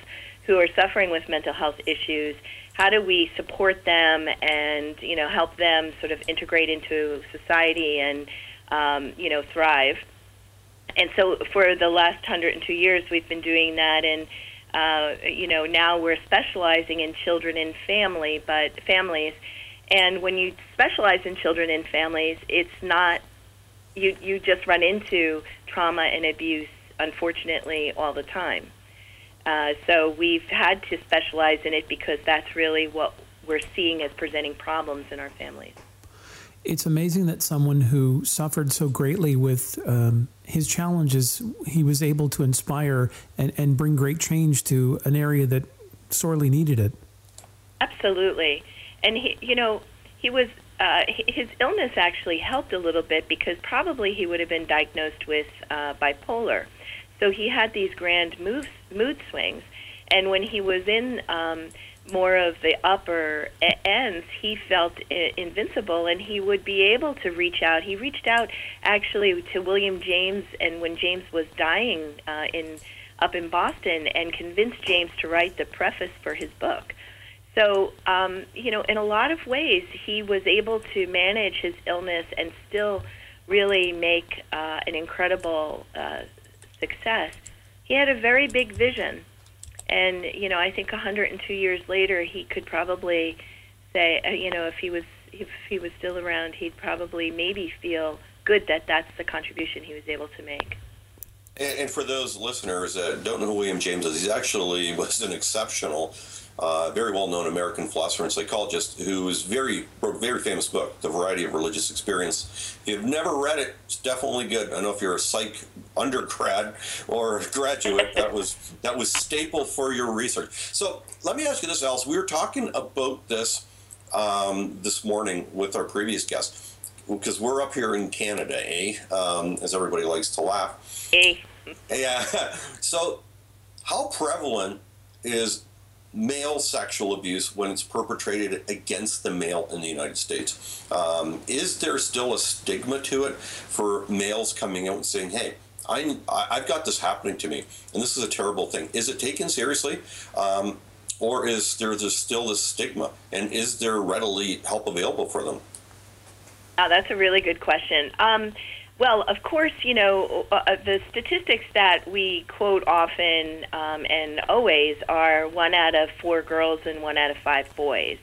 Speaker 6: who are suffering with mental health issues. How do we support them and you know help them sort of integrate into society and um, you know thrive? And so for the last 102 years, we've been doing that, and uh, you know now we're specializing in children and family, but families. And when you specialize in children and families, it's not you you just run into trauma and abuse, unfortunately, all the time. Uh, so we've had to specialize in it because that's really what we're seeing as presenting problems in our families.
Speaker 1: It's amazing that someone who suffered so greatly with um, his challenges, he was able to inspire and, and bring great change to an area that sorely needed it.
Speaker 6: Absolutely. And, he, you know, he was uh, his illness actually helped a little bit because probably he would have been diagnosed with uh, bipolar. So he had these grand moves, mood swings. And when he was in um, more of the upper ends, he felt invincible and he would be able to reach out. He reached out actually to William James, and when James was dying uh, in up in Boston, and convinced James to write the preface for his book. So, um, you know, in a lot of ways, he was able to manage his illness and still really make uh, an incredible uh, success. He had a very big vision. And, you know, I think 102 years later, he could probably say, uh, you know, if he was if he was still around, he'd probably maybe feel good that that's the contribution he was able to make.
Speaker 3: And, and for those listeners that don't know who William James is, he actually was an exceptional uh, very well-known American philosopher and psychologist who is very wrote a very famous book, The Variety of Religious Experience. If you've never read it, it's definitely good. I don't know if you're a psych undergrad or graduate, that was that was staple for your research. So let me ask you this, Alice. We were talking about this um, this morning with our previous guest because we're up here in Canada, eh? Um, as everybody likes to laugh.
Speaker 6: Eh.
Speaker 3: Yeah. So, how prevalent is male sexual abuse when it's perpetrated against the male in the United States. Um, is there still a stigma to it for males coming out and saying, hey, I, I've got this happening to me, and this is a terrible thing? Is it taken seriously? Um, or is there still this stigma? And is there readily help available for them?
Speaker 6: Oh, that's a really good question. Um, well, of course, you know, uh, uh, the statistics that we quote often um, and always are one out of four girls and one out of five boys.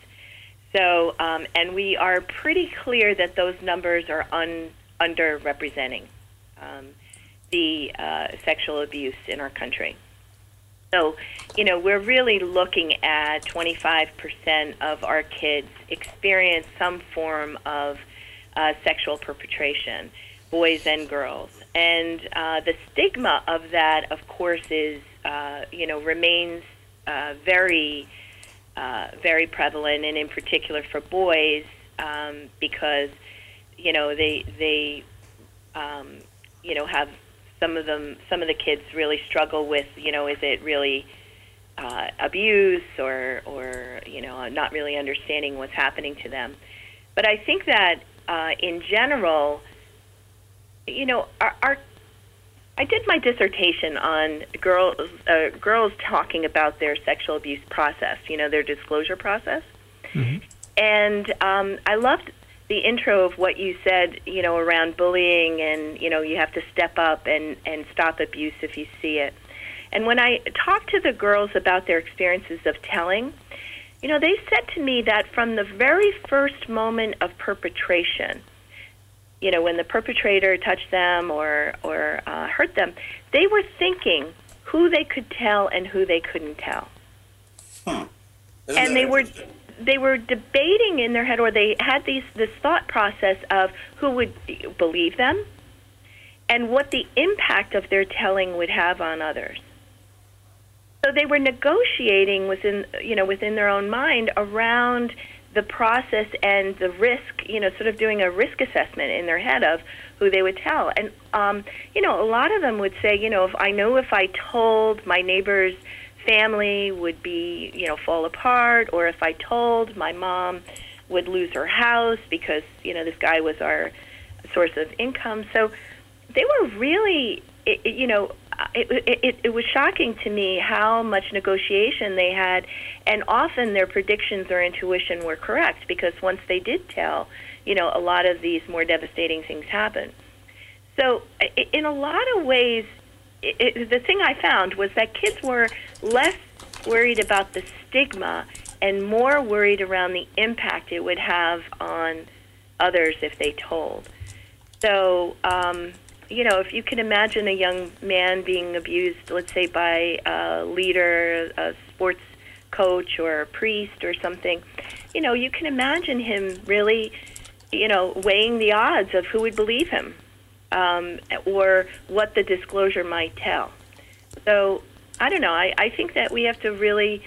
Speaker 6: So, um, and we are pretty clear that those numbers are un, underrepresenting um, the uh, sexual abuse in our country. So, you know, we're really looking at 25% of our kids experience some form of uh, sexual perpetration boys and girls. And uh, the stigma of that, of course, is uh, you know remains uh, very uh, very prevalent, and in particular for boys, um, because you know they they um, you know have some of them some of the kids really struggle with you know is it really uh, abuse or or you know not really understanding what's happening to them. But I think that uh, in general, you know, our, our I did my dissertation on girls uh, girls talking about their sexual abuse process, you know, their disclosure process. Mm-hmm. And um, I loved the intro of what you said, you know, around bullying and, you know, you have to step up and, and stop abuse if you see it. And when I talked to the girls about their experiences of telling, you know, they said to me that from the very first moment of perpetration, you know, when the perpetrator touched them or or uh, hurt them, they were thinking who they could tell and who they couldn't tell.
Speaker 3: Hmm.
Speaker 6: And they were they were debating in their head, or they had these this thought process of who would believe them, and what the impact of their telling would have on others. So they were negotiating within you know within their own mind around the process and the risk, you know, sort of doing a risk assessment in their head of who they would tell. And, um, you know, a lot of them would say, you know, if I know if I told my neighbor's family would be, you know, fall apart, or if I told my mom would lose her house because, you know, this guy was our source of income. So they were really, you know, it, it, it was shocking to me how much negotiation they had, and often their predictions or intuition were correct because once they did tell, you know, a lot of these more devastating things happened. So, in a lot of ways, it, the thing I found was that kids were less worried about the stigma and more worried around the impact it would have on others if they told. So, um, you know, if you can imagine a young man being abused, let's say by a leader, a sports coach, or a priest or something, you know, you can imagine him really, you know, weighing the odds of who would believe him um, or what the disclosure might tell. So I don't know. I, I think that we have to really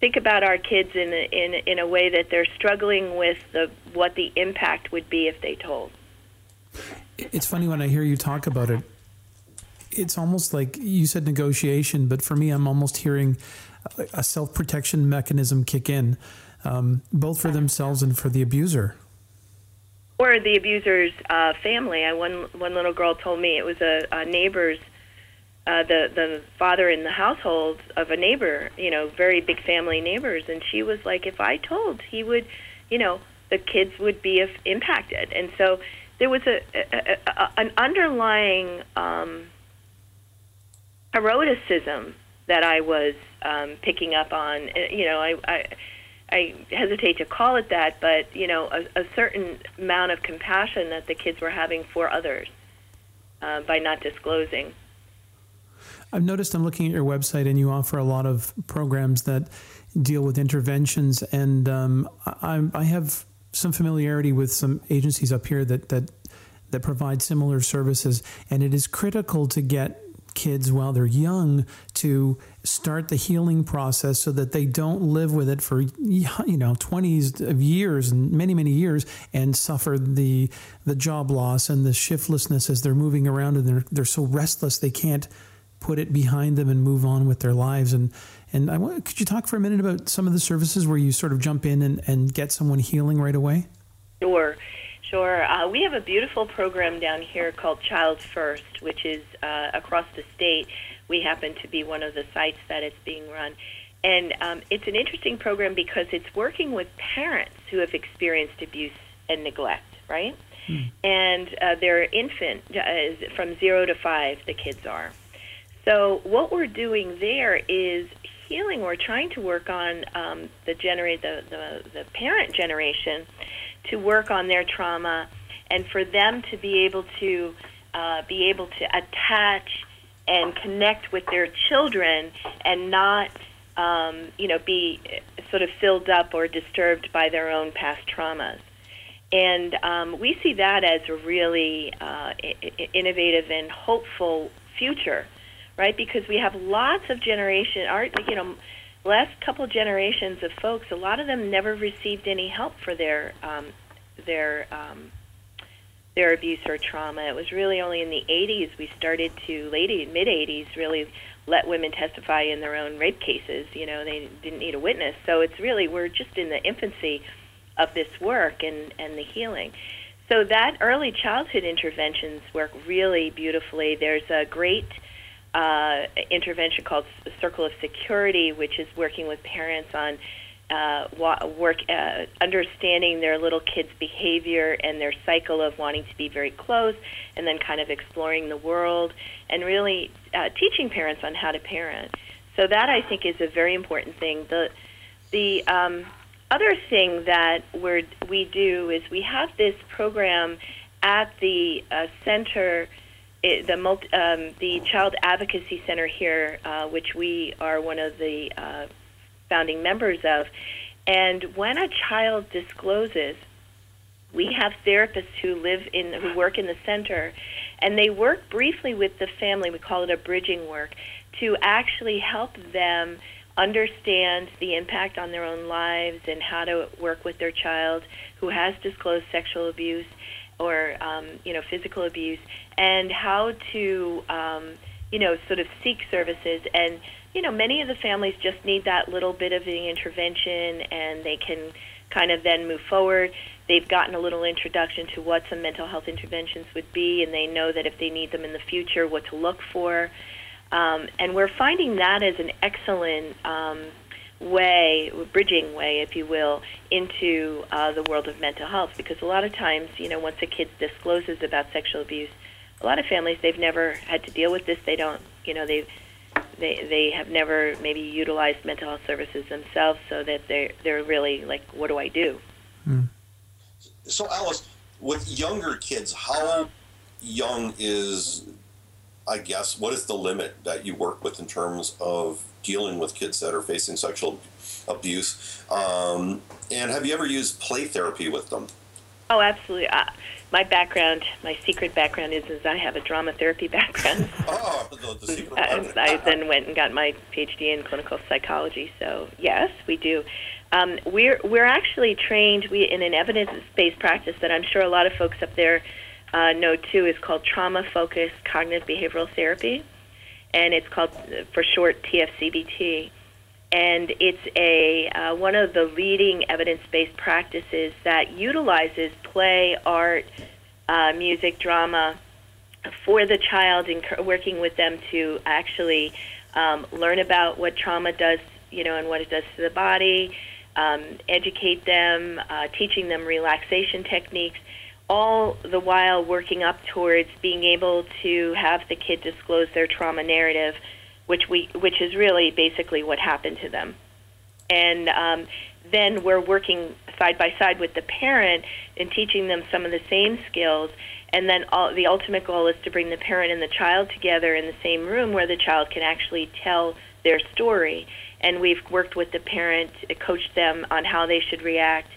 Speaker 6: think about our kids in a, in in a way that they're struggling with the what the impact would be if they told.
Speaker 1: It's funny when I hear you talk about it. It's almost like you said negotiation, but for me, I'm almost hearing a self protection mechanism kick in, um, both for themselves and for the abuser.
Speaker 6: Or the abuser's uh, family. I, one one little girl told me it was a, a neighbor's, uh, the the father in the household of a neighbor. You know, very big family neighbors, and she was like, if I told, he would, you know, the kids would be impacted, and so there was a, a, a an underlying um, eroticism that I was um, picking up on. Uh, you know, I, I I hesitate to call it that, but you know, a, a certain amount of compassion that the kids were having for others uh, by not disclosing.
Speaker 1: I've noticed I'm looking at your website, and you offer a lot of programs that deal with interventions, and um, I, I have some familiarity with some agencies up here that that that provide similar services, and it is critical to get kids while they're young to start the healing process so that they don't live with it for you know 20s of years and many many years and suffer the the job loss and the shiftlessness as they're moving around and they're they're so restless they can't put it behind them and move on with their lives. And and I want, could you talk for a minute about some of the services where you sort of jump in and, and get someone healing right away?
Speaker 6: Sure, sure. Uh, we have a beautiful program down here called Child First, which is uh, across the state. We happen to be one of the sites that it's being run. And um, it's an interesting program because it's working with parents who have experienced abuse and neglect, right? Hmm. And uh, they're infant, uh, from zero to five, the kids are. So what we're doing there is healing, we're trying to work on um, the generate the, the the parent generation to work on their trauma, and for them to be able to uh, be able to attach and connect with their children and not um, you know be sort of filled up or disturbed by their own past traumas. And um, we see that as a really uh, innovative and hopeful future right? Because we have lots of generation art, you know, last couple generations of folks. A lot of them never received any help for their um, their um, their abuse or trauma. It was really only in the 80s we started to late mid 80s really let women testify in their own rape cases. You know, they didn't need a witness. So it's really we're just in the infancy of this work and and the healing. So that early childhood interventions work really beautifully. There's a great uh, intervention called Circle of Security, which is working with parents on uh, work uh, understanding their little kids' behavior and their cycle of wanting to be very close, and then kind of exploring the world and really uh, teaching parents on how to parent. So that I think is a very important thing. The the um, other thing that we we do is we have this program at the uh, center it, the multi, um, the Child Advocacy Center here, uh, which we are one of the uh, founding members of, and when a child discloses, we have therapists who live in who work in the center, and they work briefly with the family. We call it a bridging work to actually help them understand the impact on their own lives and how to work with their child who has disclosed sexual abuse or um, you know physical abuse, and how to um, you know sort of seek services. And you know many of the families just need that little bit of the intervention, and they can kind of then move forward. They've gotten a little introduction to what some mental health interventions would be, and they know that if they need them in the future, what to look for. Um, and we're finding that as an excellent um, way, bridging way, if you will, into uh, the world of mental health. Because a lot of times, you know, once a kid discloses about sexual abuse, a lot of families they've never had to deal with this. They don't, you know, they they they have never maybe utilized mental health services themselves, so that they they're really like, what do I do?
Speaker 3: Mm. So, Alice, with younger kids, how young is I guess, what is the limit that you work with in terms of dealing with kids that are facing sexual abuse? Um, and have you ever used play therapy with them?
Speaker 6: Oh, absolutely. Uh, my background, my secret background is, is I have a drama therapy background.
Speaker 3: oh, the, the secret
Speaker 6: I, I then went and got my PhD in clinical psychology. So yes, we do. Um, we're we're actually trained we in an evidence-based practice that I'm sure a lot of folks up there uh, know too is called trauma focused cognitive behavioral therapy, and it's called for short TFCBT. And it's a uh, one of the leading evidence based practices that utilizes play, art, uh, music, drama for the child, and working with them to actually um, learn about what trauma does, you know, and what it does to the body. Um, educate them, uh, teaching them relaxation techniques, all the while working up towards being able to have the kid disclose their trauma narrative, which we which is really basically what happened to them, and um, then we're working side by side with the parent and teaching them some of the same skills. And then all, the ultimate goal is to bring the parent and the child together in the same room where the child can actually tell their story. And we've worked with the parent, coached them on how they should react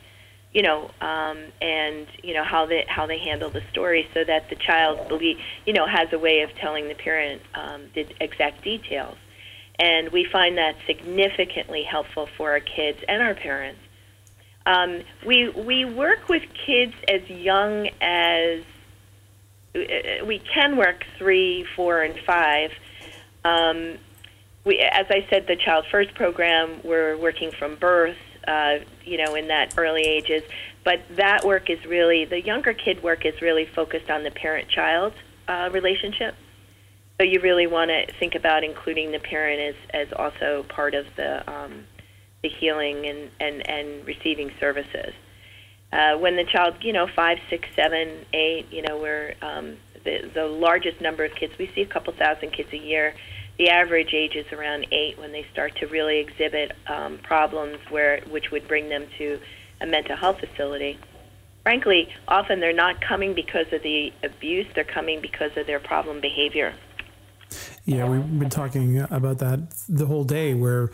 Speaker 6: you know, um, and you know how they how they handle the story, so that the child believe, you know, has a way of telling the parent um, the exact details, and we find that significantly helpful for our kids and our parents. Um, we we work with kids as young as uh, we can work three, four, and five. Um, we, as I said, the Child First program, we're working from birth uh, you know, in that early ages. But that work is really, the younger kid work is really focused on the parent child uh, relationship. So you really want to think about including the parent as, as also part of the, um, the healing and, and, and receiving services. Uh, when the child, you know, five, six, seven, eight, you know, we're um, the, the largest number of kids. We see a couple thousand kids a year the average age is around eight when they start to really exhibit um, problems where which would bring them to a mental health facility. Frankly, often they're not coming because of the abuse; they're coming because of their problem behavior.
Speaker 1: Yeah, we've been talking about that the whole day, where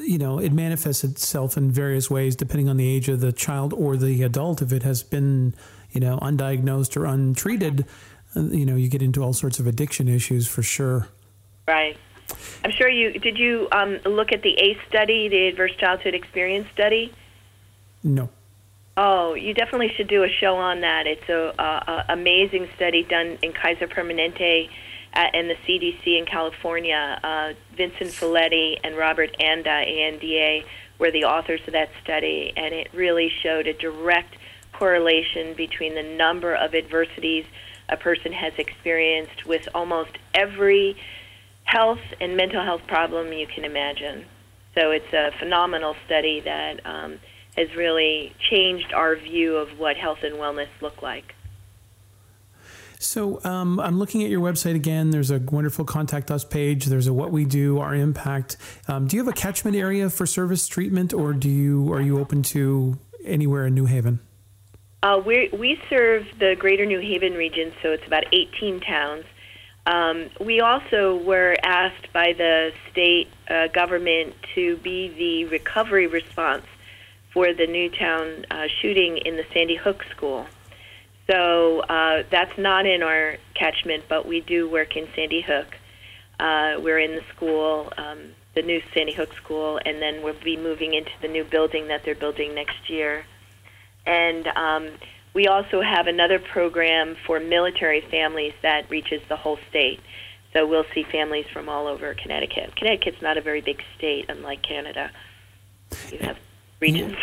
Speaker 1: you know it manifests itself in various ways depending on the age of the child or the adult. If it has been you know undiagnosed or untreated, uh, you know you get into all sorts of addiction issues for sure.
Speaker 6: Right. I'm sure you did. You um, look at the ACE study, the Adverse Childhood Experience study.
Speaker 1: No.
Speaker 6: Oh, you definitely should do a show on that. It's a, a, a amazing study done in Kaiser Permanente at, in the CDC in California. Uh, Vincent Felitti and Robert Anda, ANDA, were the authors of that study, and it really showed a direct correlation between the number of adversities a person has experienced with almost every health and mental health problem you can imagine. So it's a phenomenal study that um, has really changed our view of what health and wellness look like.
Speaker 1: So um, I'm looking at your website again. There's a wonderful contact us page. There's a what we do, our impact. Um, do you have a catchment area for service treatment, or do you are you open to anywhere in New Haven?
Speaker 6: Uh, we we serve the Greater New Haven region, so it's about 18 towns. Um, we also were asked by the state uh, government to be the recovery response for the Newtown uh, shooting in the Sandy Hook School. So uh, that's not in our catchment, but we do work in Sandy Hook. Uh, we're in the school, um, the new Sandy Hook School, and then we'll be moving into the new building that they're building next year. And um, we also have another program for military families that reaches the whole state. So we'll see families from all over Connecticut. Connecticut's not a very big state, unlike Canada. You have regions.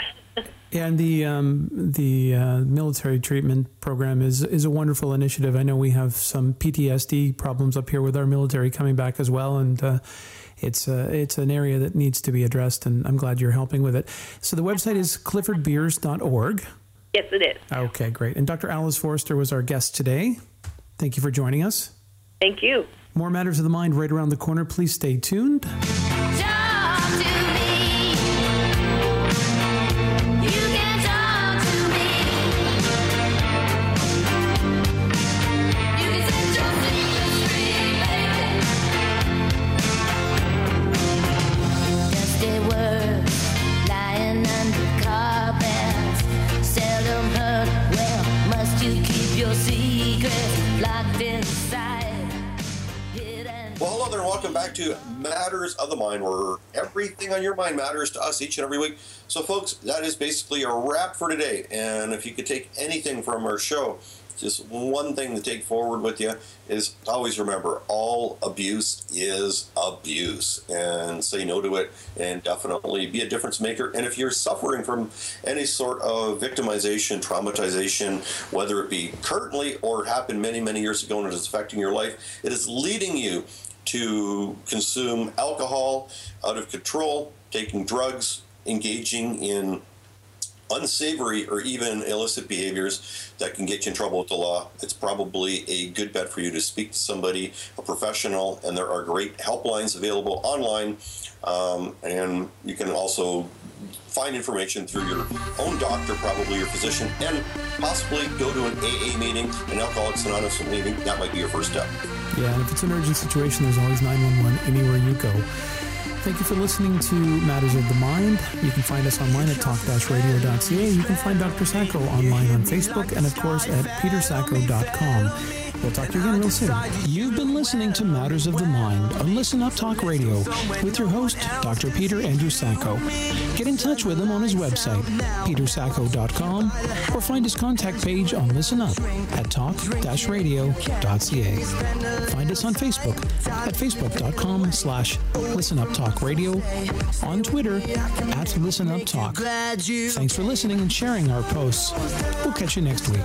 Speaker 1: And the um, the uh, military treatment program is is a wonderful initiative. I know we have some PTSD problems up here with our military coming back as well, and uh, it's uh, it's an area that needs to be addressed. And I'm glad you're helping with it. So the website is cliffordbeers.org.
Speaker 6: Yes, it is.
Speaker 1: Okay, great. And Dr. Alice Forrester was our guest today. Thank you for joining us.
Speaker 6: Thank you.
Speaker 1: More matters of the mind right around the corner. Please stay tuned.
Speaker 3: Matters of the Mind, where everything on your mind matters to us each and every week. So, folks, that is basically a wrap for today. And if you could take anything from our show, just one thing to take forward with you is always remember all abuse is abuse and say no to it and definitely be a difference maker and if you're suffering from any sort of victimization traumatization whether it be currently or happened many many years ago and it is affecting your life it is leading you to consume alcohol out of control taking drugs engaging in unsavory or even illicit behaviors that can get you in trouble with the law, it's probably a good bet for you to speak to somebody, a professional, and there are great helplines available online. Um, and you can also find information through your own doctor, probably your physician, and possibly go to an AA meeting, an Alcoholics Anonymous meeting. That might be your first step.
Speaker 1: Yeah, and if it's an urgent situation, there's always 911 anywhere you go. Thank you for listening to Matters of the Mind. You can find us online at talk-radio.ca. You can find Dr. Sacco online on Facebook and, of course, at petersacco.com. We'll talk to you again real soon. You've been listening to Matters of the Mind on Listen Up Talk Radio with your host, Dr. Peter Andrew Sacco. Get in touch with him on his website, petersacco.com, or find his contact page on Listen Up at talk-radio.ca. Find us on Facebook at facebook.com slash Listen Up Talk Radio, on Twitter at Listen Up Talk. Thanks for listening and sharing our posts. We'll catch you next week.